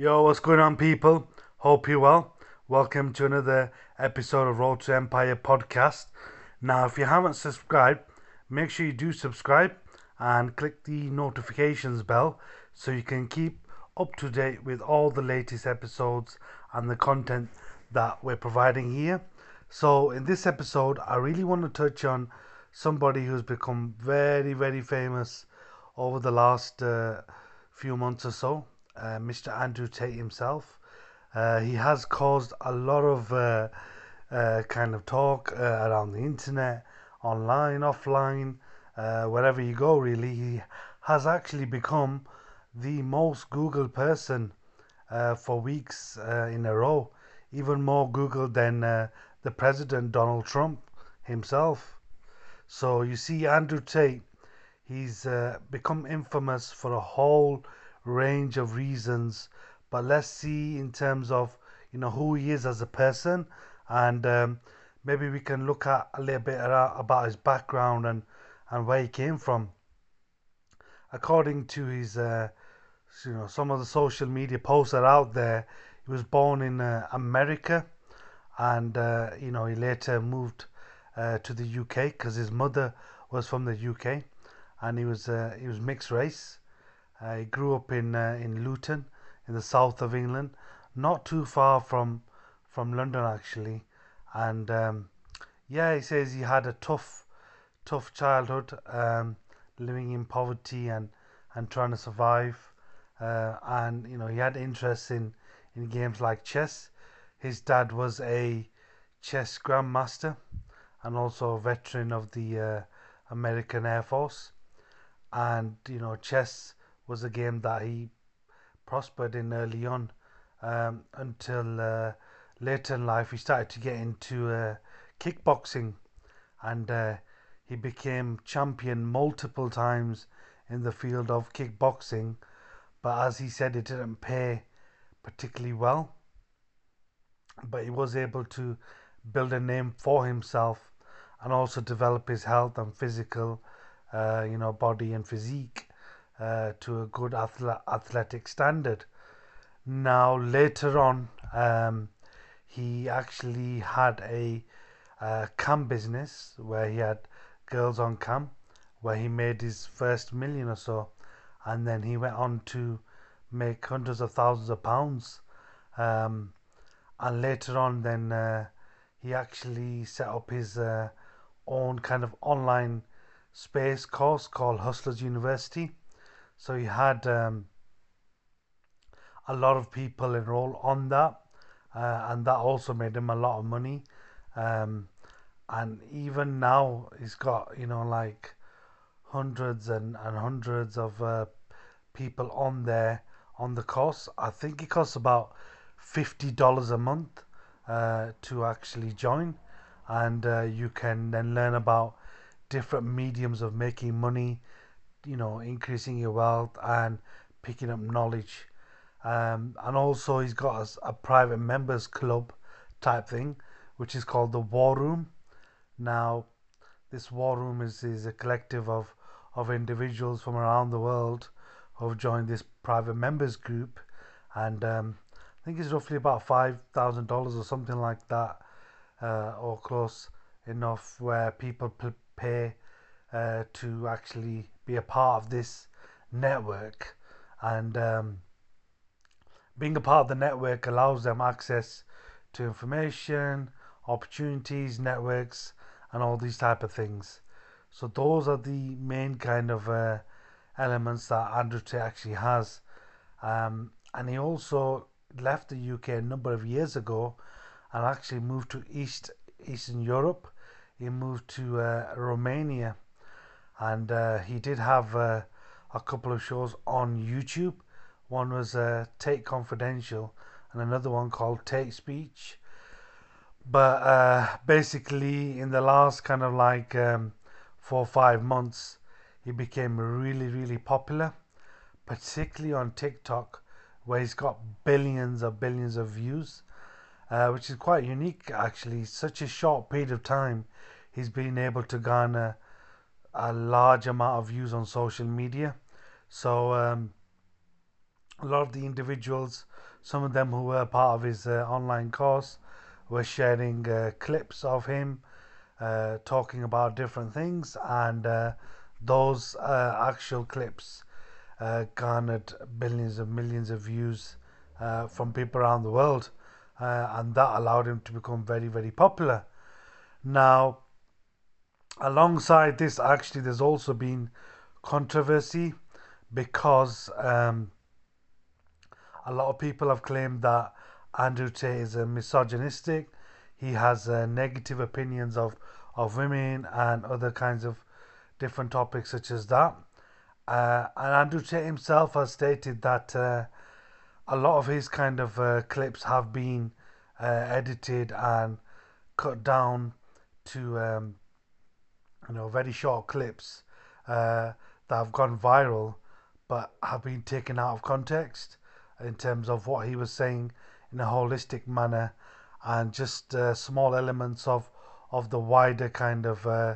Yo, what's going on, people? Hope you're well. Welcome to another episode of Road to Empire podcast. Now, if you haven't subscribed, make sure you do subscribe and click the notifications bell so you can keep up to date with all the latest episodes and the content that we're providing here. So, in this episode, I really want to touch on somebody who's become very, very famous over the last uh, few months or so, uh, Mr. Andrew Tate himself. Uh, he has caused a lot of uh, uh, kind of talk uh, around the internet, online, offline, wherever you go, really. He has actually become the most Googled person for weeks in a row, even more Googled than the President Donald Trump himself. So you see, Andrew Tate, he's uh, become infamous for a whole range of reasons. But let's see in terms of you know who he is as a person, and um, maybe we can look at a little bit about his background and and where he came from. According to his, uh, you know, some of the social media posts are out there, he was born in uh, America, and uh, you know he later moved uh, to the UK because his mother was from the UK, and he was uh, he was mixed race. He grew up in uh, in Luton, in the south of England, not too far from from London actually, and um, yeah, he says he had a tough tough childhood, um, living in poverty and and trying to survive, uh, and you know he had interest in in games like chess. His dad was a chess grandmaster and also a veteran of the uh, American Air Force. And you know, chess was a game that he prospered in early on um, until uh, later in life he started to get into uh, kickboxing and uh, he became champion multiple times in the field of kickboxing. But as he said, it didn't pay particularly well. But he was able to build a name for himself and also develop his health and physical, uh, you know, body and physique uh, to a good athletic standard. Now, later on, um, he actually had a uh, cam business where he had girls on cam, where he made his first million or so, and then he went on to make hundreds of thousands of pounds. Um, and later on, then uh, he actually set up his uh, own kind of online space course called Hustlers University. So he had um, a lot of people enroll on that, uh, and that also made him a lot of money. Um, and even now, he's got you know like hundreds and, and hundreds of uh, people on there on the course. I think it costs about fifty dollars a month uh, to actually join, and uh, you can then learn about different mediums of making money, you know, increasing your wealth and picking up knowledge. Um, and also, he's got a, a, private members club type thing, which is called the War Room. Now, this War Room is, is a collective of, of individuals from around the world who have joined this private members group, and um, I think it's roughly about five thousand dollars or something like that, uh, or close enough, where people pay uh, to actually be a part of this network, and um, being a part of the network allows them access to information, opportunities, networks, and all these type of things. So those are the main kind of uh, elements that Andrew actually has, um, and he also left the UK a number of years ago and actually moved to East Eastern Europe. He moved to uh, Romania, and uh, he did have uh, a couple of shows on YouTube. One was uh, Tate Confidential, and another one called Tate Speech. But uh, basically, in the last kind of like um, four or five months, he became really, really popular, particularly on TikTok where he's got billions of billions of views, uh, which is quite unique actually. Such a short period of time, he's been able to garner a large amount of views on social media. So um, a lot of the individuals, some of them who were part of his uh, online course, were sharing uh, clips of him uh, talking about different things, and uh, those uh, actual clips uh, garnered billions of millions of views from people around the world, and that allowed him to become very, very popular. Now, alongside this, actually, there's also been controversy because um, a lot of people have claimed that Andrew Tate is a misogynistic. He has uh, negative opinions of, of women and other kinds of different topics such as that. Uh, and Andrew Tate himself has stated that uh, a lot of his kind of uh, clips have been uh, edited and cut down to um, you know very short clips uh, that have gone viral but have been taken out of context in terms of what he was saying in a holistic manner and just uh, small elements of of the wider kind of uh,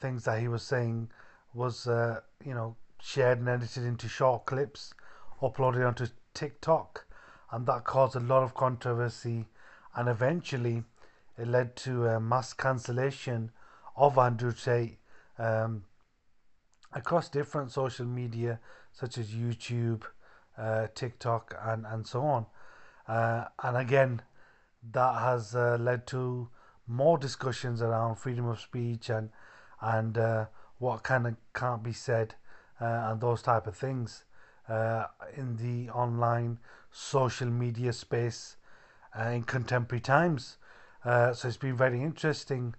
things that he was saying was uh, you know shared and edited into short clips uploaded onto TikTok and that caused a lot of controversy and eventually it led to a mass cancellation of Andrew Tate um, across different social media such as YouTube, uh, TikTok, and, and so on. Uh, and again, that has uh, led to more discussions around freedom of speech and and uh, what kind of can't be said uh, and those type of things uh, in the online social media space in contemporary times. so it's been very interesting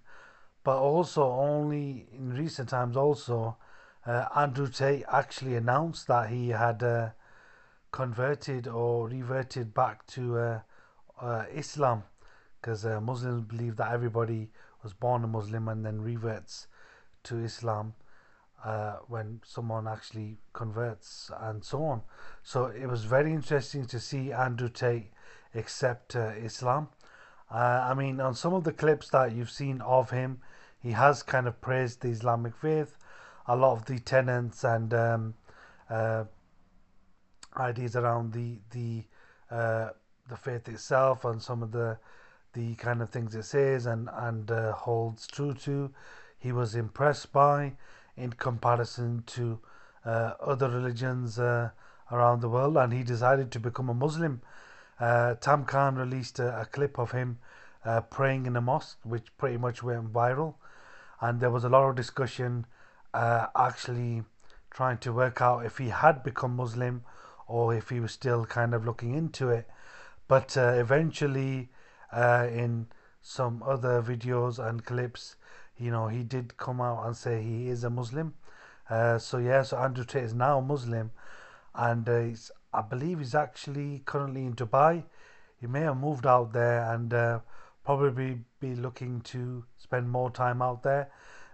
but also only in recent times also uh, Andrew Tate actually announced that he had uh, converted or reverted back to uh, uh Islam because uh, Muslims believe that everybody was born a Muslim and then reverts to Islam uh, when someone actually converts and so on. So it was very interesting to see Andrew Tate accept Islam. I mean, on some of the clips that you've seen of him, he has kind of praised the Islamic faith, a lot of the tenets and um, uh, ideas around the the uh, the faith itself and some of the the kind of things it says and and uh, holds true to. He was impressed by in comparison to uh, other religions uh, around the world, and he decided to become a Muslim. Uh, Tam Khan released a, a clip of him praying in a mosque, which pretty much went viral and there was a lot of discussion uh, actually trying to work out if he had become Muslim or if he was still kind of looking into it. But uh, eventually, uh, in some other videos and clips, you know, he did come out and say he is a Muslim. Uh, so yeah, so Andrew Tate is now Muslim, and uh, I believe he's actually currently in Dubai. He may have moved out there and uh, probably be looking to spend more time out there.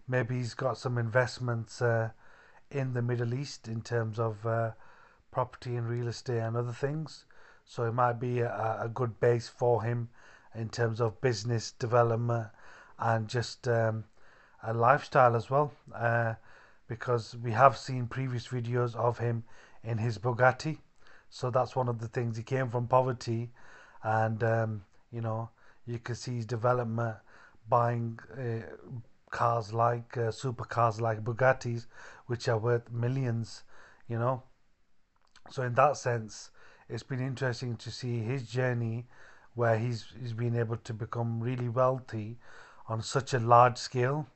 Maybe he's got some investments uh, in the Middle East in terms of uh, property and real estate and other things. So it might be a, a good base for him in terms of business development and just um, a lifestyle as well. Uh, because we have seen previous videos of him in his Bugatti. So that's one of the things. He came from poverty and, um, you know, you can see his development buying uh, cars like uh, supercars like Bugattis, which are worth millions, you know. So in that sense, it's been interesting to see his journey, where he's he's been able to become really wealthy on such a large scale,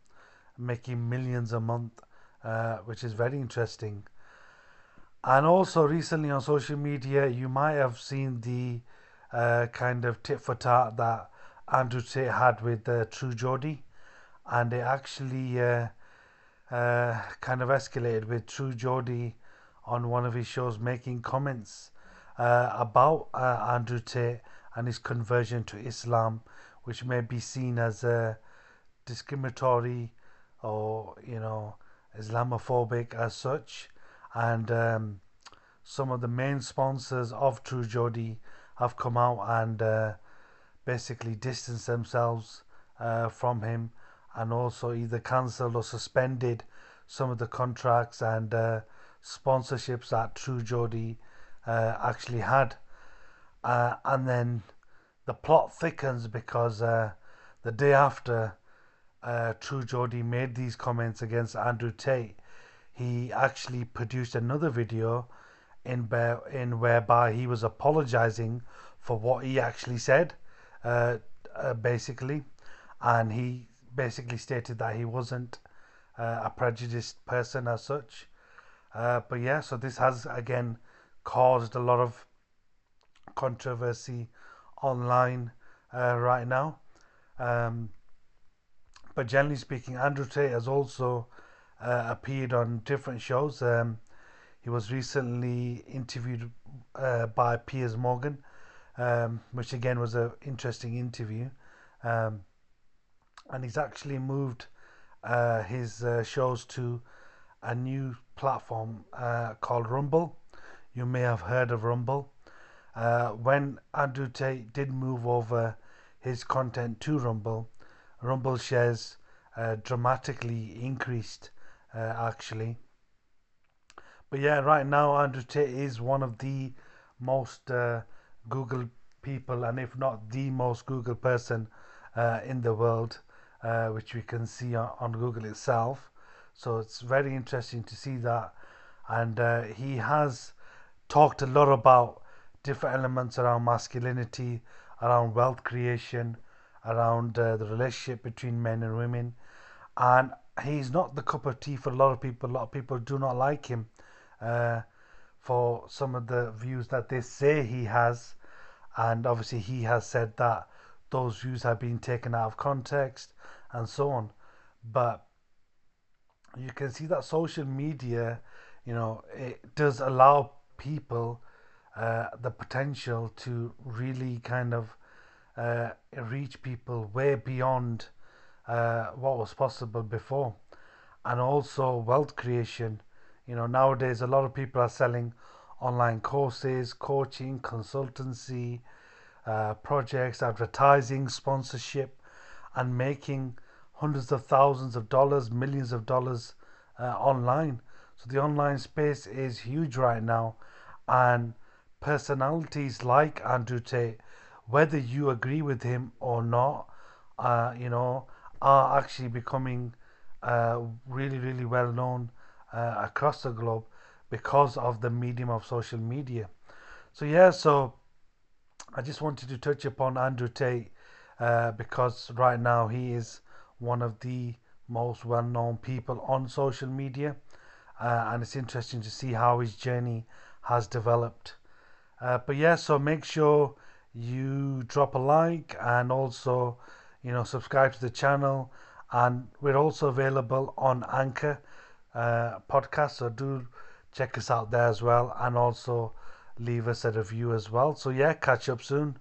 making millions a month, uh, which is very interesting. And also recently on social media, you might have seen the uh, kind of tit for tat that Andrew Tate had with uh, True Geordie, and it actually uh, uh, kind of escalated with True Geordie on one of his shows making comments uh, about uh, Andrew Tate and his conversion to Islam, which may be seen as uh, discriminatory or you know Islamophobic as such, and um, some of the main sponsors of True Geordie have come out and basically distanced themselves uh, from him and also either cancelled or suspended some of the contracts and uh, sponsorships that True Geordie uh, actually had. Uh, and then the plot thickens because uh, the day after uh, True Geordie made these comments against Andrew Tate, he actually produced another video in, in whereby he was apologizing for what he actually said, uh, uh, basically, and he basically stated that he wasn't uh, a prejudiced person as such. Uh, but yeah, so this has again caused a lot of controversy online right now. Um, but generally speaking, Andrew Tate has also uh, appeared on different shows. Um, he was recently interviewed uh, by Piers Morgan, um, which again was an interesting interview. Um, and he's actually moved uh, his uh, shows to a new platform uh, called Rumble. You may have heard of Rumble. Uh, when Andrew Tate did move over his content to Rumble, Rumble shares uh, dramatically increased uh, actually. But yeah, right now Andrew Tate is one of the most Google people, and if not the most Google person uh, in the world, uh, which we can see on, on, Google itself. So it's very interesting to see that, and uh, he has talked a lot about different elements around masculinity, around wealth creation, around uh, the relationship between men and women. And he's not the cup of tea for a lot of people. A lot of people do not like him uh, for some of the views that they say he has. And obviously, he has said that those views have been taken out of context and so on. But you can see that social media, you know, it does allow people uh, the potential to really kind of uh, reach people way beyond uh, what was possible before. And also wealth creation. You know, nowadays a lot of people are selling online courses, coaching, consultancy, uh, projects, advertising, sponsorship, and making hundreds of thousands of dollars, millions of dollars uh, online. So the online space is huge right now, and personalities like Andrew Tate, whether you agree with him or not, uh, you know, are actually becoming uh, really, really well known uh, across the globe because of the medium of social media. So, yeah, so I just wanted to touch upon Andrew Tate uh, because right now he is one of the most well known people on social media. Uh, and it's interesting to see how his journey has developed. Uh, but yeah, so make sure you drop a like and also, you know, subscribe to the channel. And we're also available on Anchor uh, podcast, so do check us out there as well, and also leave us a review as well. So yeah, catch up soon.